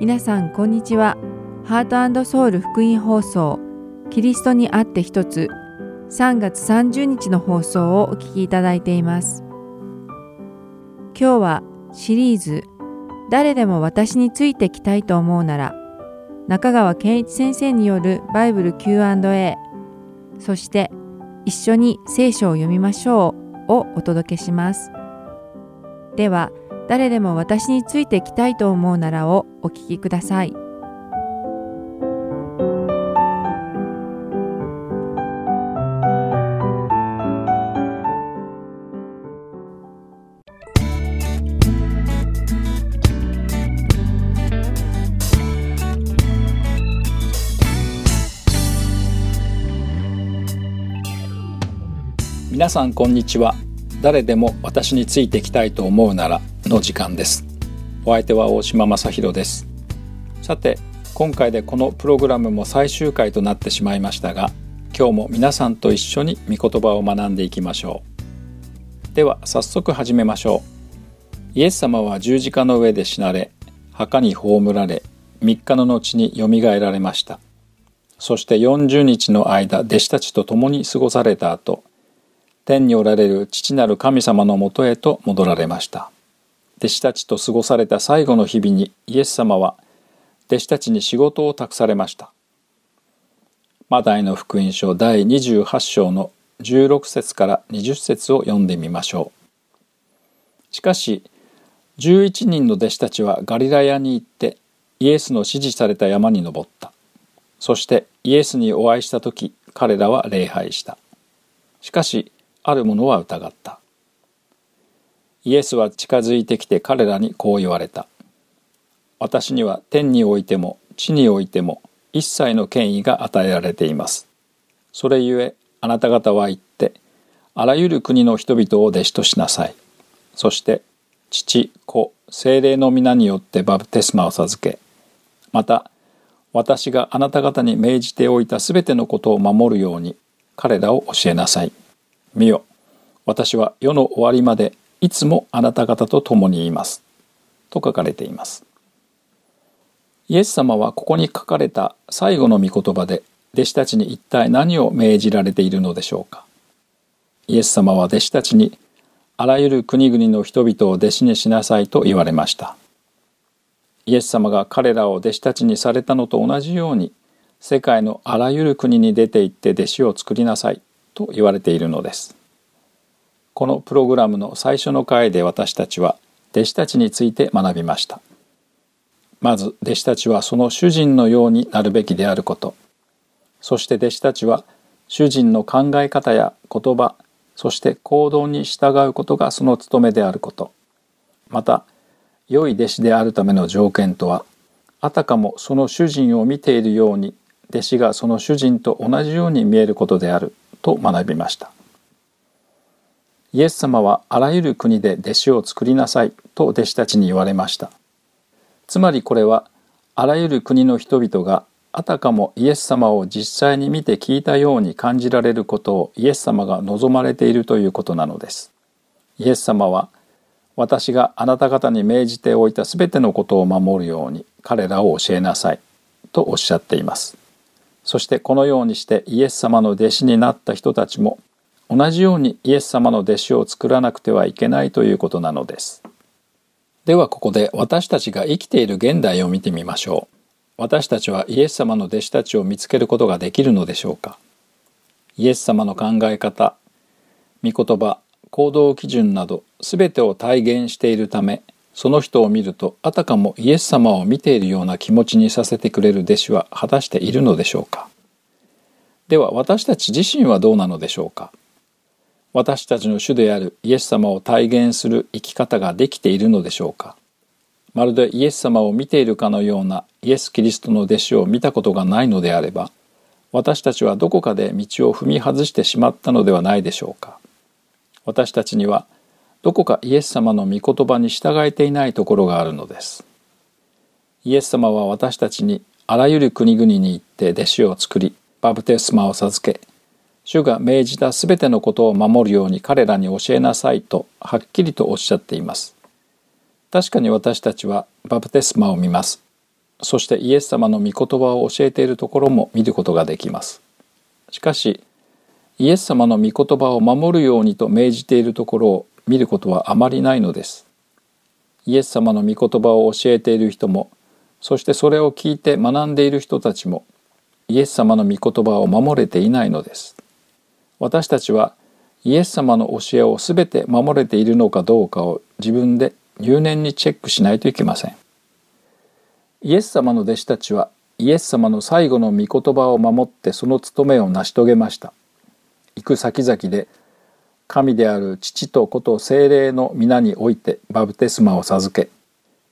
皆さんこんにちは。ハートソウル福音放送キリストにあって一つ3月30日の放送をお聞きいただいています。今日はシリーズ誰でも私についてきたいと思うなら中川健一先生によるバイブル Q&A そして一緒に聖書を読みましょうをお届けします。では誰でも私についてきたいと思うならをお聞きください。皆さんこんにちは誰でも私についてきたいと思うならの時間です。お相手は大島正弘です。さて今回でこのプログラムも最終回となってしまいましたが今日も皆さんと一緒に御言葉を学んでいきましょう。では早速始めましょう。イエス様は十字架の上で死なれ墓に葬られ3日の後によみがえられました。そして40日の間弟子たちと共に過ごされた後天におられる父なる神様のもとへと戻られました。弟子たちと過ごされた最後の日々にイエス様は弟子たちに仕事を託されました。マダイの福音書第28章の16節から20節を読んでみましょう。しかし11人の弟子たちはガリラヤに行ってイエスの指示された山に登った。そしてイエスにお会いした時彼らは礼拝した。しかしある者は疑った。イエスは近づいてきて彼らにこう言われた。私には天においても地においても一切の権威が与えられています。それゆえあなた方は言ってあらゆる国の人々を弟子としなさい。そして父子精霊の皆によってバプテスマを授けまた私があなた方に命じておいたすべてのことを守るように彼らを教えなさい。見よ私は世の終わりまでいつもあなた方と共にいます」と書かれています。イエス様はここに書かれた最後の御言葉で弟子たちに一体何を命じられているのでしょうかイエス様は弟子たちにあらゆる国々の人々を弟子にしなさいと言われました。イエス様が彼らを弟子たちにされたのと同じように世界のあらゆる国に出て行って弟子を作りなさいと言われているのです。このプログラムの最初の回で私たちは弟子たちについて学びました。まず弟子たちはその主人のようになるべきであること。そして弟子たちは主人の考え方や言葉、そして行動に従うことがその務めであること。また、良い弟子であるための条件とは、あたかもその主人を見ているように弟子がその主人と同じように見えることであると学びましたイエス様はあらゆる国で弟子を作りなさいと弟子たちに言われました。つまりこれはあらゆる国の人々があたかもイエス様を実際に見て聞いたように感じられることをイエス様が望まれているということなのです。イエス様は私があなた方に命じておいたすべてのことを守るように彼らを教えなさいとおっしゃっています。そしてこのようにしてイエス様の弟子になった人たちも同じようにイエス様の弟子を作らなくてはいけないということなのです。ではここで私たちが生きている現代を見てみましょう。私たちはイエス様の弟子たちを見つけることができるのでしょうかイエス様の考え方、御言葉、行動基準など全てを体現しているためその人を見るとあたかもイエス様を見ているような気持ちにさせてくれる弟子は果たしているのでしょうかでは私たち自身はどうなのでしょうか私たちの主であるイエス様を体現する生き方ができているのでしょうか？まるでイエス様を見ているかのようなイエス・キリストの弟子を見たことがないのであれば私たちはどこかで道を踏み外してしまったのではないでしょうか？私たちにはどこかイエス様の御言葉に従えていないところがあるのです。イエス様は私たちにあらゆる国々に行って弟子を作り、バプテスマを授け、主が命じたすべてのことを守るように彼らに教えなさいとはっきりとおっしゃっています。確かに私たちはバプテスマを見ます。そしてイエス様の御言葉を教えているところも見ることができますしかしイエス様の御言葉を守るようにと命じているところを見ることはあまりないのですイエス様の御言葉を教えている人もそしてそれを聞いて学んでいる人たちもイエス様の御言葉を守れていないのです私たちはイエス様の教えをすべて守れているのかどうかを自分で入念にチェックしないといけません。イエス様の弟子たちはイエス様の最後の御言葉を守ってその務めを成し遂げました。行く先々で神である父と子と精霊の皆においてバプテスマを授け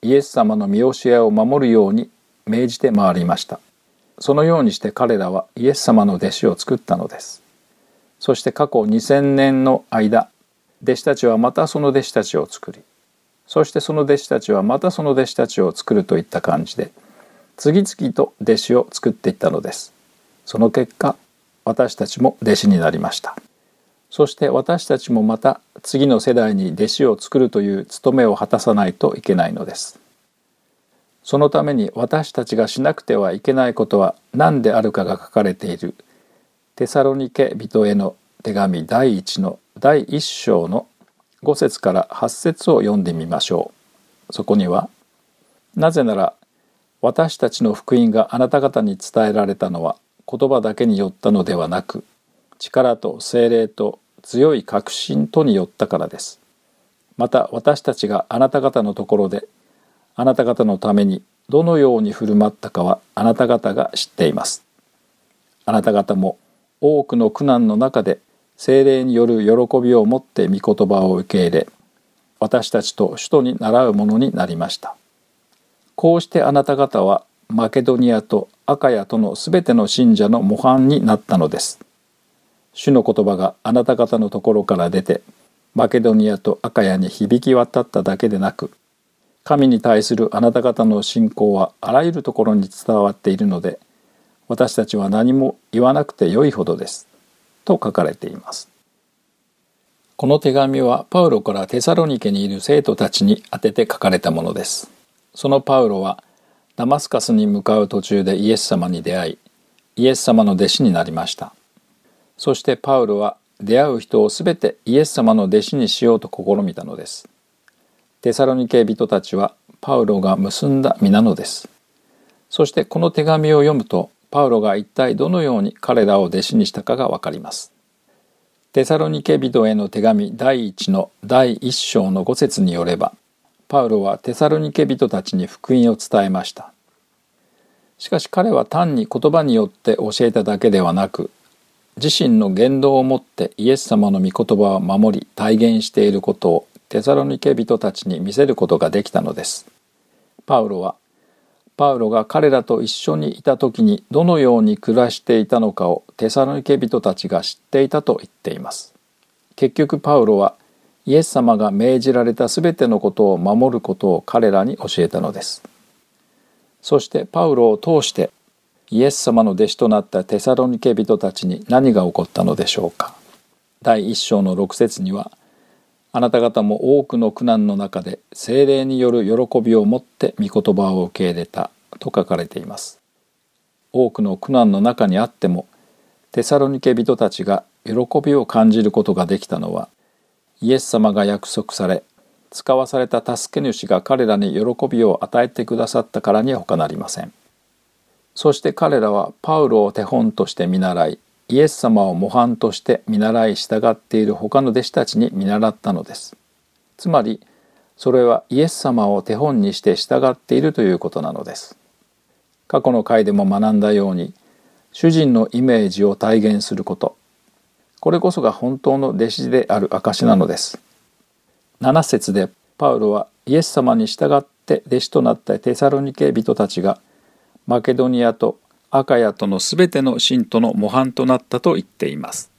イエス様の見教えを守るように命じて回りました。そのようにして彼らはイエス様の弟子を作ったのです。そして過去2000年の間弟子たちはまたその弟子たちを作りそしてその弟子たちはまたその弟子たちを作るといった感じで次々と弟子を作っていったのです。その結果私たちも弟子になりました。そして私たちもまた次の世代に弟子を作るという務めを果たさないといけないのです。そのために私たちがしなくてはいけないことは何であるかが書かれている。テサロニケ人への手紙第一の第一章の5節から8節を読んでみましょうそこにはなぜなら私たちの福音があなた方に伝えられたのは言葉だけによったのではなく力と精霊と強い確信とによったからです。また私たちがあなた方のところであなた方のためにどのように振る舞ったかはあなた方が知っています。あなた方も多くの苦難の中で精霊による喜びを持って御言葉を受け入れ私たちと首都に習うものになりました。こうしてあなた方はマケドニアとアカヤとのすべての信者の模範になったのです。主の言葉があなた方のところから出てマケドニアとアカヤに響き渡っただけでなく神に対するあなた方の信仰はあらゆるところに伝わっているので私たちは何も言わなくてよいほどですと書かれていますこの手紙はパウロからテサロニケにいる生徒たちに宛てて書かれたものですそのパウロはダマスカスに向かう途中でイエス様に出会いイエス様の弟子になりましたそしてパウロは出会う人をすべてイエス様の弟子にしようと試みたのです。テサロニケ人たちはパウロが結んだ身なのです。そしてこの手紙を読むとパウロが一体どのように彼らを弟子にしたかがわかります。テサロニケ人への手紙第1の第1章の5節によればパウロはテサロニケ人たちに福音を伝えました。しかし彼は単に言葉によって教えただけではなく自身の言動をもってイエス様の御言葉を守り体現していることをテサロニケ人たちに見せることができたのです。パウロはパウロが彼らと一緒にいた時にどのように暮らしていたのかをテサロニケ人たちが知っていたと言っています。結局パウロはイエス様が命じられた全てのことを守ることを彼らに教えたのです。そしてパウロを通してイエス様の弟子となったテサロニケ人たちに何が起こったのでしょうか第一章の6節にはあなた方も多くの苦難の中で精霊による喜びを持って御言葉を受け入れたと書かれています。多くの苦難の中にあってもテサロニケ人たちが喜びを感じることができたのはイエス様が約束され使わされた助け主が彼らに喜びを与えてくださったからには他なりません。そして彼らはパウロを手本として見習いイエス様を模範として見習い従っている他の弟子たちに見習ったのです。つまりそれはイエス様を手本にして従っているということなのです。過去の回でも学んだように主人のイメージを体現すること。これこそが本当の弟子である証なのです。7節でパウロはイエス様に従って弟子となったテサロニケ人たちがマケドニアとアカヤとのすべての信徒の模範となったと言っています。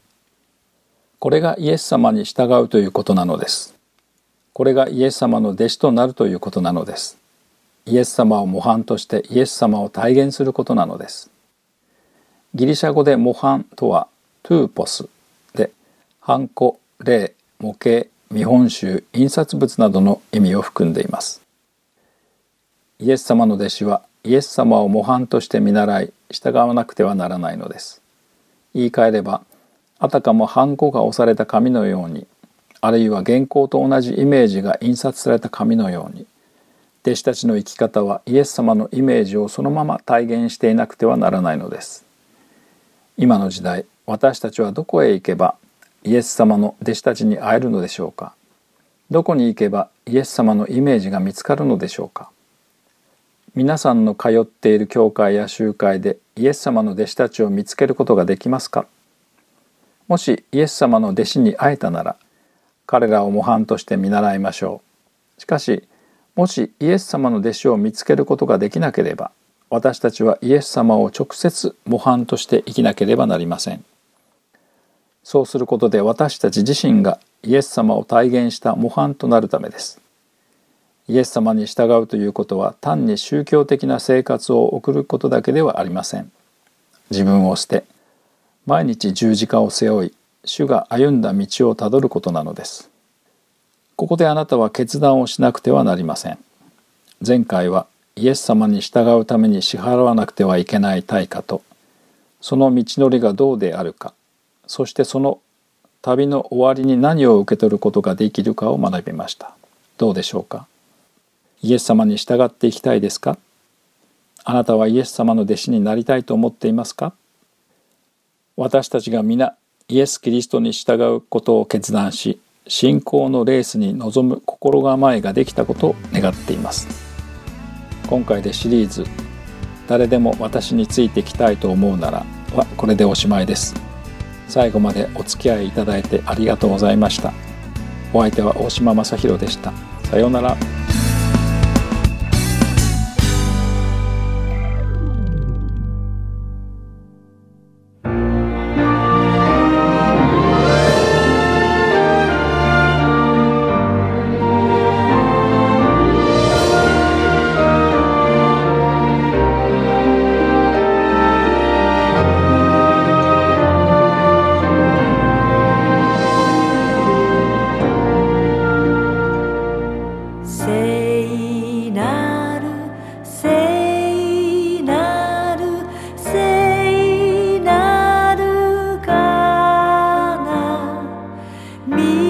これがイエス様に従うということなのです。これがイエス様の弟子となるということなのです。イエス様を模範としてイエス様を体現することなのです。ギリシャ語で模範とはトゥーポスで、ハンコ、例、模型、見本集、印刷物などの意味を含んでいます。イエス様の弟子はイエス様を模範として見習い従わなくてはならないのです。言い換えればあたかもハンコが押された紙のようにあるいは原稿と同じイメージが印刷された紙のように弟子たちの生き方はイエス様のイメージをそのまま体現していなくてはならないのです。今の時代私たちはどこへ行けばイエス様の弟子たちに会えるのでしょうか。どこに行けばイエス様のイメージが見つかるのでしょうか。皆さんの通っている教会や集会でイエス様の弟子たちを見つけることができますか？もしイエス様の弟子に会えたなら彼らを模範として見習いましょう。しかしもしイエス様の弟子を見つけることができなければ私たちはイエス様を直接模範として生きなければなりません。そうすることで私たち自身がイエス様を体現した模範となるためです。イエス様に従うということは単に宗教的な生活を送ることだけではありません。自分を捨て毎日十字架を背負い主が歩んだ道をたどることなのです。ここであなたは決断をしなくてはなりません。前回はイエス様に従うために支払わなくてはいけない対価とその道のりがどうであるかそしてその旅の終わりに何を受け取ることができるかを学びました。どうでしょうか？イエス様に従っていきたいですか？あなたはイエス様の弟子になりたいと思っていますか？私たちが皆イエス・キリストに従うことを決断し信仰のレースに臨む心構えができたことを願っています。今回でシリーズ「誰でも私についてきたいと思うなら」はこれでおしまいです。最後までお付き合いいただいてありがとうございました。お相手は大島正弘でした。さようなら。me.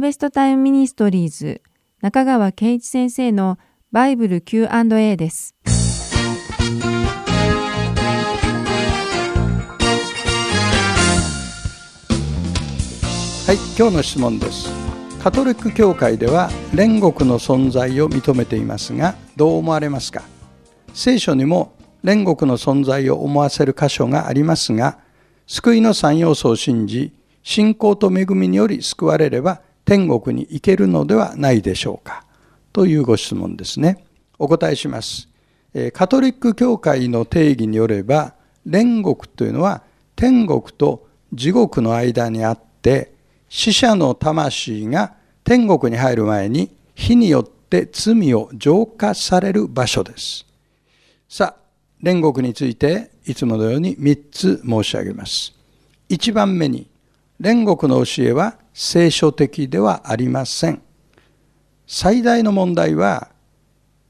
ベストタイムミニストリーズ中川健一先生のバイブル Q&A です。はい、今日の質問です。カトリック教会では煉獄の存在を認めていますが、どう思われますか？聖書にも煉獄の存在を思わせる箇所がありますが、救いの三要素を信じ、信仰と恵みにより救われれば天国に行けるのではないでしょうかというご質問ですね。お答えします。カトリック教会の定義によれば、煉獄というのは天国と地獄の間にあって、死者の魂が天国に入る前に火によって罪を浄化される場所です。さあ、煉獄についていつものように3つ申し上げます。1番目に、煉獄の教えは聖書的ではありません。最大の問題は、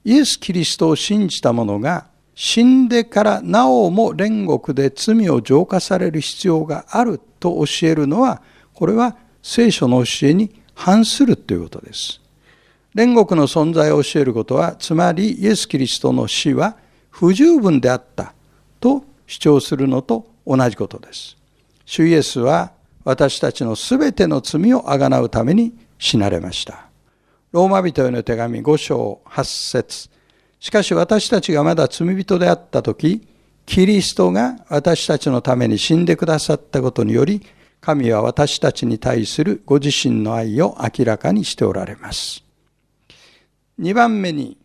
イエス・キリストを信じた者が死んでからなおも煉獄で罪を浄化される必要があると教えるのは、これは聖書の教えに反するということです。煉獄の存在を教えることは、つまりイエス・キリストの死は不十分であったと主張するのと同じことです。主イエスは私たちのすべての罪をあがなうために死なれました。ローマ人への手紙5章8節しかし私たちがまだ罪人であった時、キリストが私たちのために死んでくださったことにより、神は私たちに対するご自身の愛を明らかにしておられます。2番目に、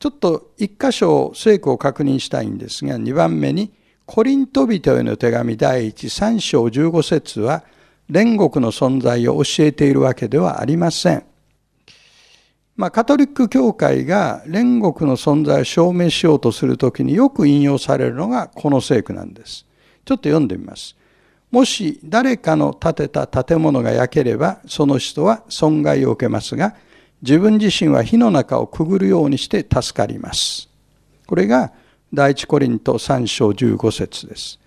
ちょっと一箇所聖句を確認したいんですが、2番目に、コリント人への手紙第1、3章15節は、煉獄の存在を教えているわけではありません。まあ、カトリック教会が煉獄の存在を証明しようとするときによく引用されるのがこの聖句なんです。ちょっと読んでみます。もし誰かの建てた建物が焼ければ、その人は損害を受けますが、自分自身は火の中をくぐるようにして助かります。これが第一コリント3章15節です。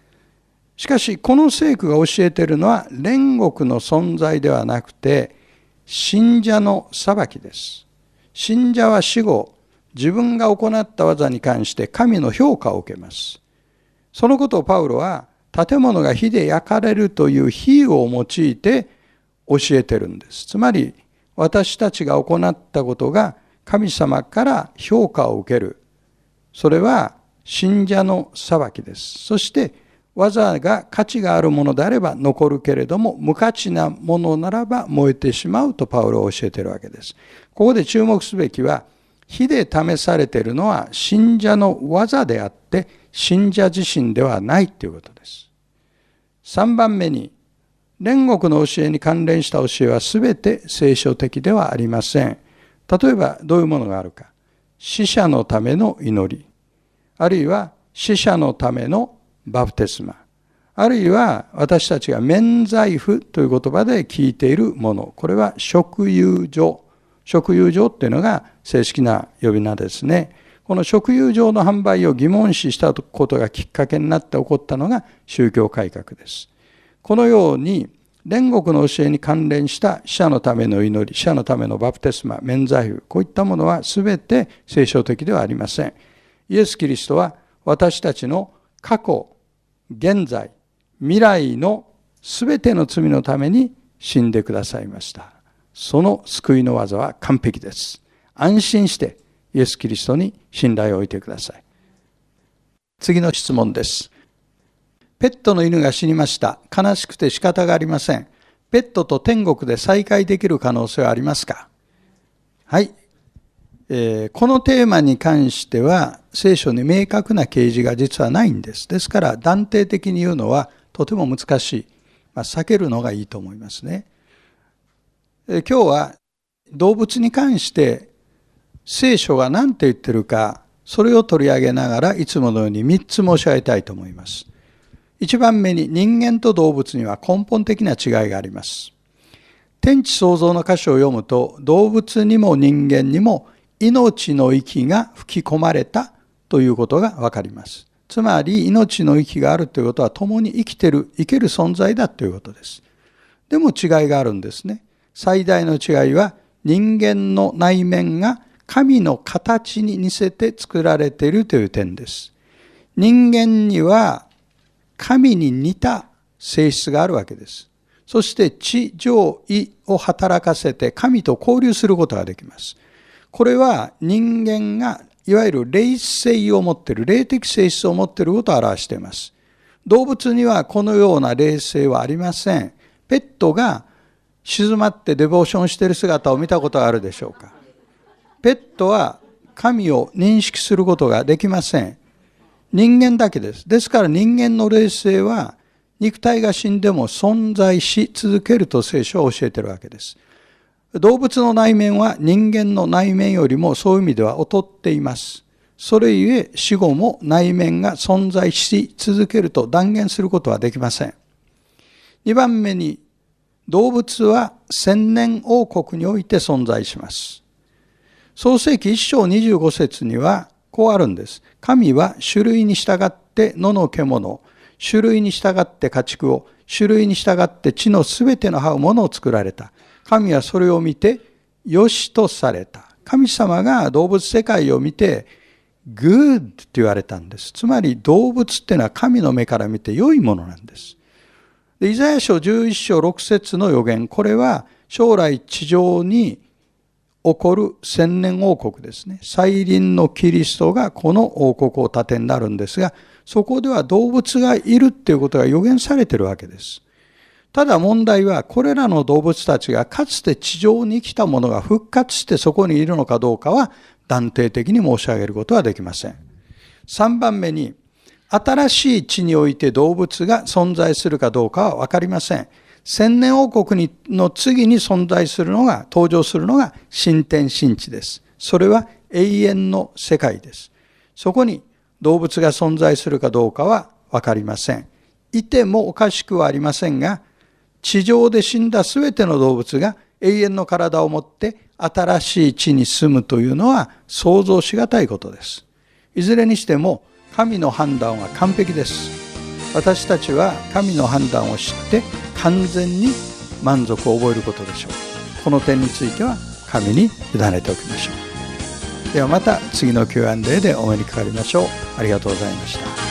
しかし、この聖句が教えているのは、煉獄の存在ではなくて、信者の裁きです。信者は死後、自分が行った技に関して神の評価を受けます。そのことをパウロは、建物が火で焼かれるという火を用いて教えてるんです。つまり、私たちが行ったことが神様から評価を受ける。それは信者の裁きです。そして、技が価値があるものであれば残るけれども、無価値なものならば燃えてしまうとパウロは教えているわけです。ここで注目すべきは、火で試されているのは信者の技であって、信者自身ではないということです。3番目に、煉獄の教えに関連した教えは全て聖書的ではありません。例えばどういうものがあるか。死者のための祈り。あるいは死者のためのバプテスマ。あるいは私たちが免罪符という言葉で聞いているもの。これは食友所。食友所っていうのが正式な呼び名ですね。この食友所の販売を疑問視したことがきっかけになって起こったのが宗教改革です。このように、煉獄の教えに関連した死者のための祈り、死者のためのバプテスマ、免罪符、こういったものは全て聖書的ではありません。イエス・キリストは私たちの過去、現在、未来の全ての罪のために死んでくださいました。その救いの技は完璧です。安心してイエス・キリストに信頼を置いてください。次の質問です。ペットの犬が死にました。悲しくて仕方がありません。ペットと天国で再会できる可能性はありますか？はい。え、このテーマに関しては聖書に明確な啓示が実はないんです。ですから断定的に言うのはとても難しい。まあ、避けるのがいいと思いますね。え、今日は動物に関して聖書が何て言ってるか、それを取り上げながらいつものように3つ申し上げたいと思います。一番目に人間と動物には根本的な違いがあります。天地創造の箇所を読むと動物にも人間にも命の息が吹き込まれたということがわかります。つまり命の息があるということは共に生きてる、生ける存在だということです。でも違いがあるんですね。最大の違いは人間の内面が神の形に似せて作られているという点です。人間には神に似た性質があるわけです。そして地上位を働かせて神と交流することができます。これは人間がいわゆる霊性を持っている、霊的性質を持っていることを表しています。動物にはこのような霊性はありません。ペットが静まってデボーションしている姿を見たことがあるでしょうかペットは神を認識することができません。人間だけです。ですから人間の霊性は肉体が死んでも存在し続けると聖書は教えているわけです。動物の内面は人間の内面よりもそういう意味では劣っています。それゆえ死後も内面が存在し続けると断言することはできません。2番目に動物は千年王国において存在します。創世記1章25節にはこうあるんです。神は種類に従って野の獣、種類に従って家畜を、種類に従って地のすべての這うものを作られた。神はそれを見て、よしとされた。神様が動物世界を見て、グッドと言われたんです。つまり動物っていうのは神の目から見て良いものなんです。でイザヤ書11章6節の予言、これは将来地上に起こる千年王国ですね。再臨のキリストがこの王国を盾になるんですが、そこでは動物がいるっていうことが予言されてるわけです。ただ問題は、これらの動物たちがかつて地上に来たものが復活してそこにいるのかどうかは断定的に申し上げることはできません。3番目に、新しい地において動物が存在するかどうかはわかりません。千年王国の次に存在するのが、登場するのが新天新地です。それは永遠の世界です。そこに動物が存在するかどうかはわかりません。いてもおかしくはありませんが、地上で死んだすべての動物が永遠の体を持って新しい地に住むというのは想像しがたいことです。いずれにしても神の判断は完璧です。私たちは神の判断を知って完全に満足を覚えることでしょう。この点については神に委ねておきましょう。ではまた次の Q&A でお目にかかりましょう。ありがとうございました。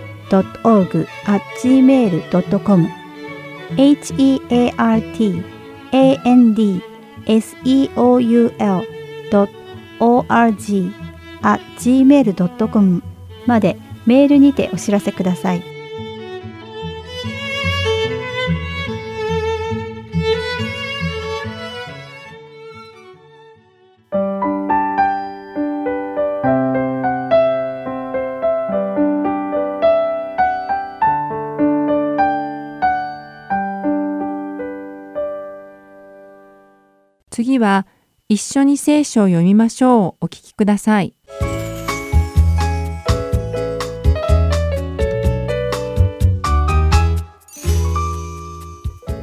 h-e-a-r-t-a-n-d-s-e-o-u-l.org.org.gmail.com までメールにてお知らせください。は一緒に聖書を読みましょうお聞きください。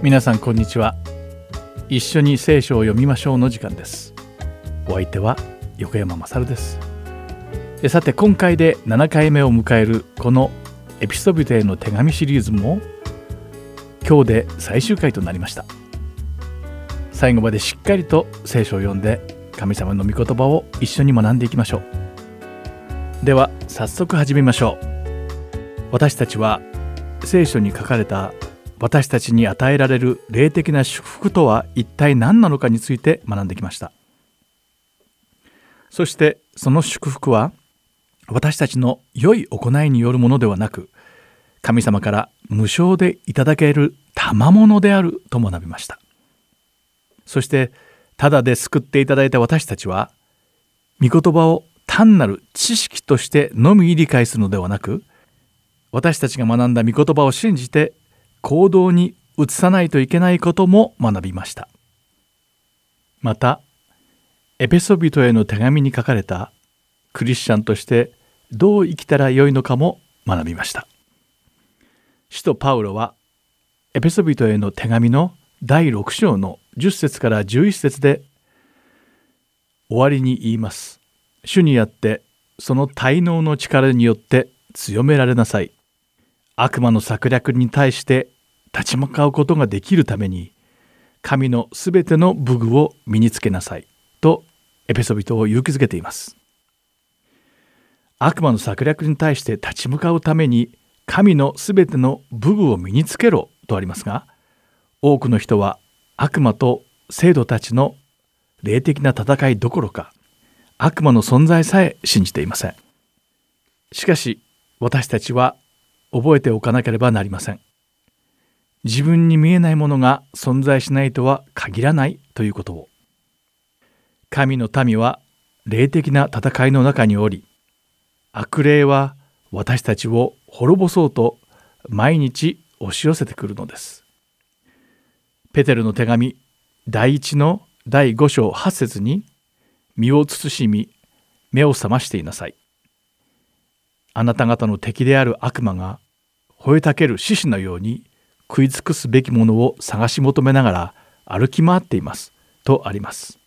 皆さんこんにちは一緒に聖書を読みましょうの時間ですお相手は横山まさるですさて今回で7回目を迎えるこのエピソビトへの手紙シリーズも今日で最終回となりました最後までしっかりと聖書を読んで神様の御言葉を一緒に学んでいきましょう。では早速始めましょう。私たちは聖書に書かれた私たちに与えられる霊的な祝福とは一体何なのかについて学んできました。そしてその祝福は私たちの良い行いによるものではなく神様から無償でいただける賜物であると学びました。そしてただで救っていただいた私たちは御言葉を単なる知識としてのみ理解するのではなく私たちが学んだ御言葉を信じて行動に移さないといけないことも学びました。またエペソビトへの手紙に書かれたクリスチャンとしてどう生きたらよいのかも学びました。使徒パウロはエペソビトへの手紙の第6章の10節から11節で終わりに言います。主にあってその滞納の力によって強められなさい。悪魔の策略に対して立ち向かうことができるために神のすべての武具を身につけなさい。とエペソビトを勇気づけています。悪魔の策略に対して立ち向かうために神のすべての武具を身につけろとありますが多くの人は悪魔と生徒たちの霊的な戦いどころか悪魔の存在さえ信じていませんしかし私たちは覚えておかなければなりません。自分に見えないものが存在しないとは限らないということを。神の民は霊的な戦いの中におり、悪霊は私たちを滅ぼそうと毎日押し寄せてくるのです。ペテルの手紙第一の第5章8節に身を慎み目を覚ましていなさい。あなた方の敵である悪魔が吠えたける獅子のように食い尽くすべきものを探し求めながら歩き回っていますとあります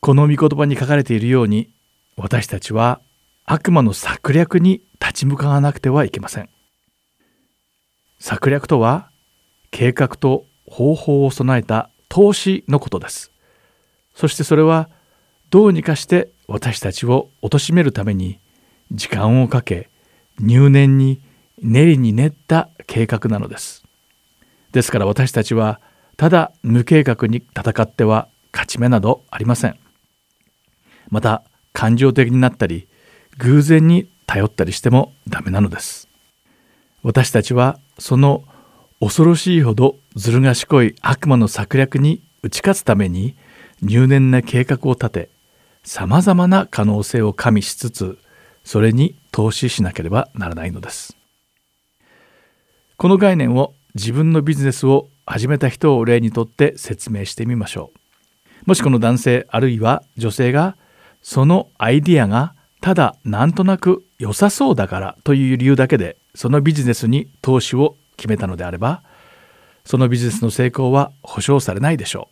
この御言葉に書かれているように私たちは悪魔の策略に立ち向かわなくてはいけません策略とは計画と方法を備えた投資のことです。そしてそれはどうにかして私たちを貶めるために時間をかけ入念に練りに練った計画なのです。ですから私たちはただ無計画に戦っては勝ち目などありません。また感情的になったり偶然に頼ったりしてもダメなのです。私たちはその恐ろしいほどずる賢い悪魔の策略に打ち勝つために入念な計画を立てさまざまな可能性を加味しつつそれに投資しなければならないのです。この概念を自分のビジネスを始めた人を例にとって説明してみましょう。もしこの男性あるいは女性がそのアイディアがただなんとなく良さそうだからという理由だけでそのビジネスに投資を決めたのであればそのビジネスの成功は保証されないでしょ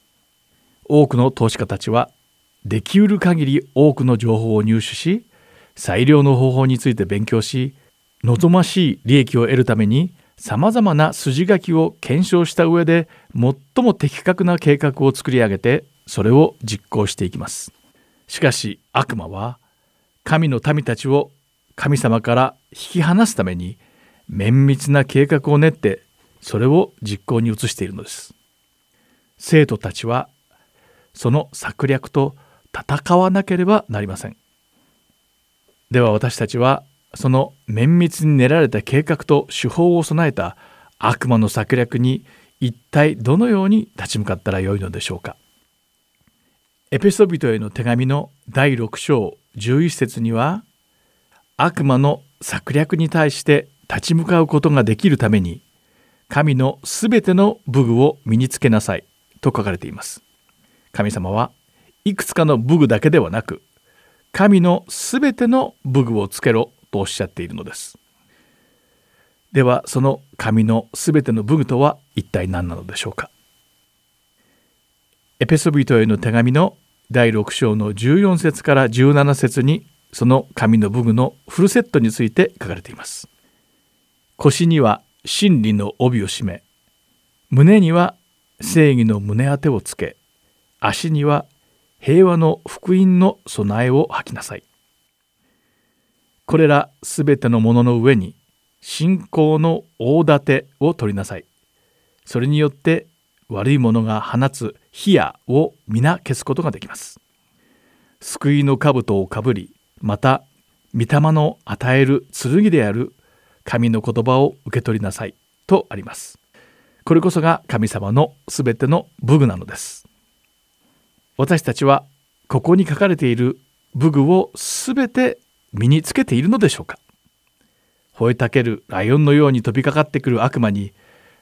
う。多くの投資家たちはできうる限り多くの情報を入手し最良の方法について勉強し望ましい利益を得るためにさまざまな筋書きを検証した上で最も的確な計画を作り上げてそれを実行していきます。しかし悪魔は神の民たちを神様から引き離すために綿密な計画を練ってそれを実行に移しているのです。生徒たちはその策略と戦わなければなりません。では私たちはその綿密に練られた計画と手法を備えた悪魔の策略に一体どのように立ち向かったらよいのでしょうか。エペソビトへの手紙の第6章11節には悪魔の策略に対して立ち向かうことができるために神のすべての武具を身につけなさいと書かれています。神様はいくつかの武具だけではなく神のすべての武具をつけろとおっしゃっているのです。ではその神のすべての武具とは一体何なのでしょうか。エペソビトへの手紙の第6章の14節から17節にその神の武具のフルセットについて書かれています。腰には真理の帯を締め胸には正義の胸当てをつけ足には平和の福音の備えを吐きなさい。これらすべてのものの上に信仰の大盾を取りなさい。それによって悪いものが放つ火矢を皆消すことができます。救いの兜をかぶりまた御霊の与える剣である神の言葉を受け取りなさいとあります。これこそが神様のすべての武具なのです。私たちはここに書かれている武具をすべて身につけているのでしょうか。吠えたけるライオンのように飛びかかってくる悪魔に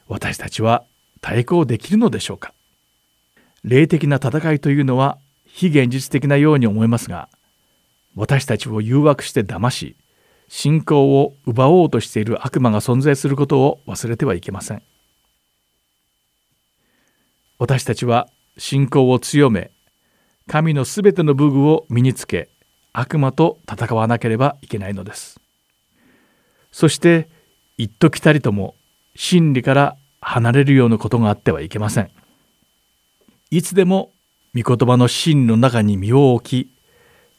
私たちは対抗できるのでしょうか。霊的な戦いというのは非現実的なように思えますが私たちを誘惑して騙し信仰を奪おうとしている悪魔が存在することを忘れてはいけません。私たちは信仰を強め神のすべての武具を身につけ悪魔と戦わなければいけないのです。そして一時たりとも真理から離れるようなことがあってはいけません。いつでも御言葉の真の中に身を置き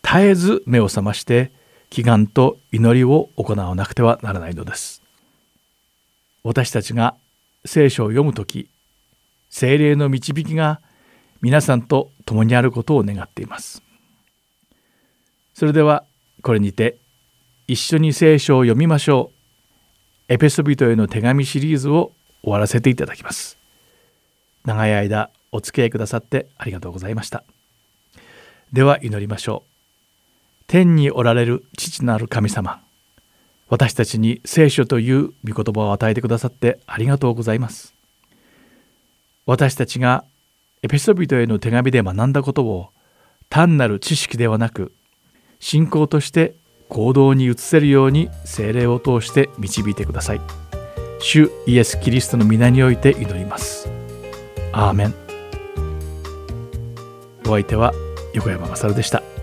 絶えず目を覚まして祈願と祈りを行わなくてはならないのです。私たちが聖書を読む時精霊の導きが皆さんと共にあることを願っています。それではこれにて一緒に聖書を読みましょう。エペソビトへの手紙シリーズを終わらせていただきます。長い間お付き合いくださってありがとうございました。では祈りましょう。天におられる父なる神様私たちに聖書という御言葉を与えてくださってありがとうございます私たちがエペソビトへの手紙で学んだことを単なる知識ではなく信仰として行動に移せるように精霊を通して導いてください。主イエス・キリストの皆において祈ります。アーメン。お相手は横山勝でした。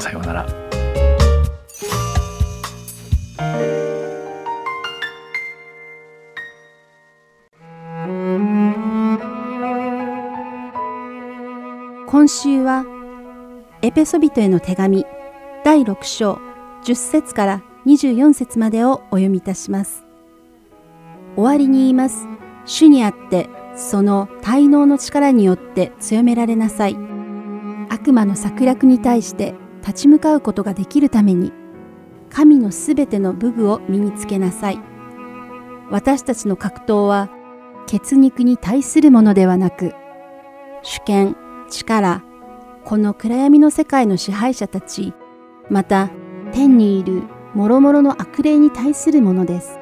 さようなら。今週はエペソビトへの手紙第6章10節から24節までをお読みいたします。終わりに言います。主にあってその滞納の力によって強められなさい。悪魔の策略に対して立ち向かうことができるために神のすべての武具を身につけなさい。私たちの格闘は血肉に対するものではなく主権、力、この暗闇の世界の支配者たちまた天にいる諸々の悪霊に対するものです。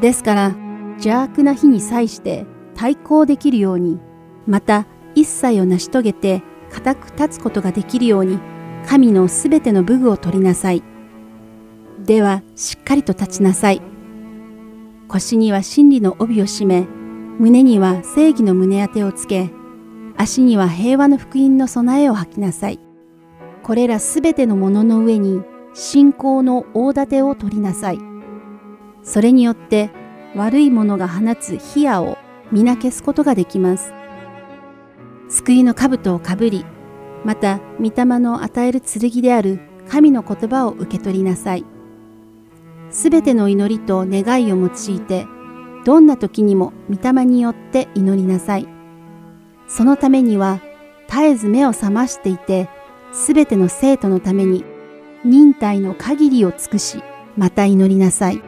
ですから邪悪な日に際して対抗できるようにまた一切を成し遂げて固く立つことができるように神のすべての武具を取りなさい。ではしっかりと立ちなさい。腰には真理の帯を締め、胸には正義の胸当てをつけ、足には平和の福音の備えを吐きなさい。これらすべてのものの上に信仰の大盾を取りなさい。それによって悪いものが放つ火矢を皆消すことができます。救いの兜をかぶり、また御霊の与える剣である神の言葉を受け取りなさい。すべての祈りと願いを用いて、どんな時にも御霊によって祈りなさい。そのためには、絶えず目を覚ましていて、すべての生徒のために、忍耐の限りを尽くし、また祈りなさい。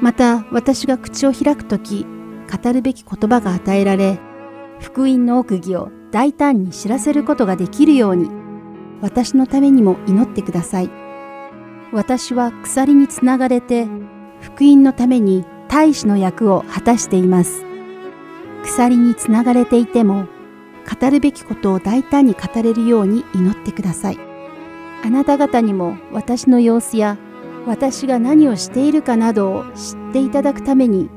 また、私が口を開くとき、語るべき言葉が与えられ、福音の奥義を大胆に知らせることができるように、私のためにも祈ってください。私は鎖につながれて、福音のために大使の役を果たしています。鎖につながれていても、語るべきことを大胆に語れるように祈ってください。あなた方にも私の様子や私が何をしているかなどを知っていただくために、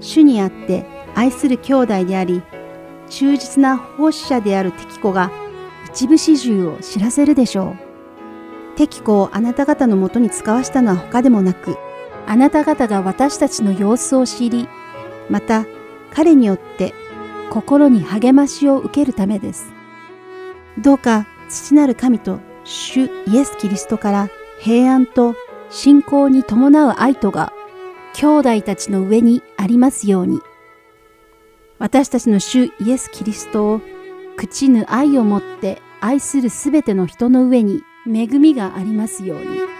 主にあって愛する兄弟であり、忠実な奉仕者である敵子が一部始終を知らせるでしょう。敵子をあなた方のもとに使わしたのは他でもなく、あなた方が私たちの様子を知り、また彼によって心に励ましを受けるためです。どうか父なる神と主イエス・キリストから平安と信仰に伴う愛とが兄弟たちの上にありますように。私たちの主イエス・キリストを朽ちぬ愛をもって愛するすべての人の上に恵みがありますように。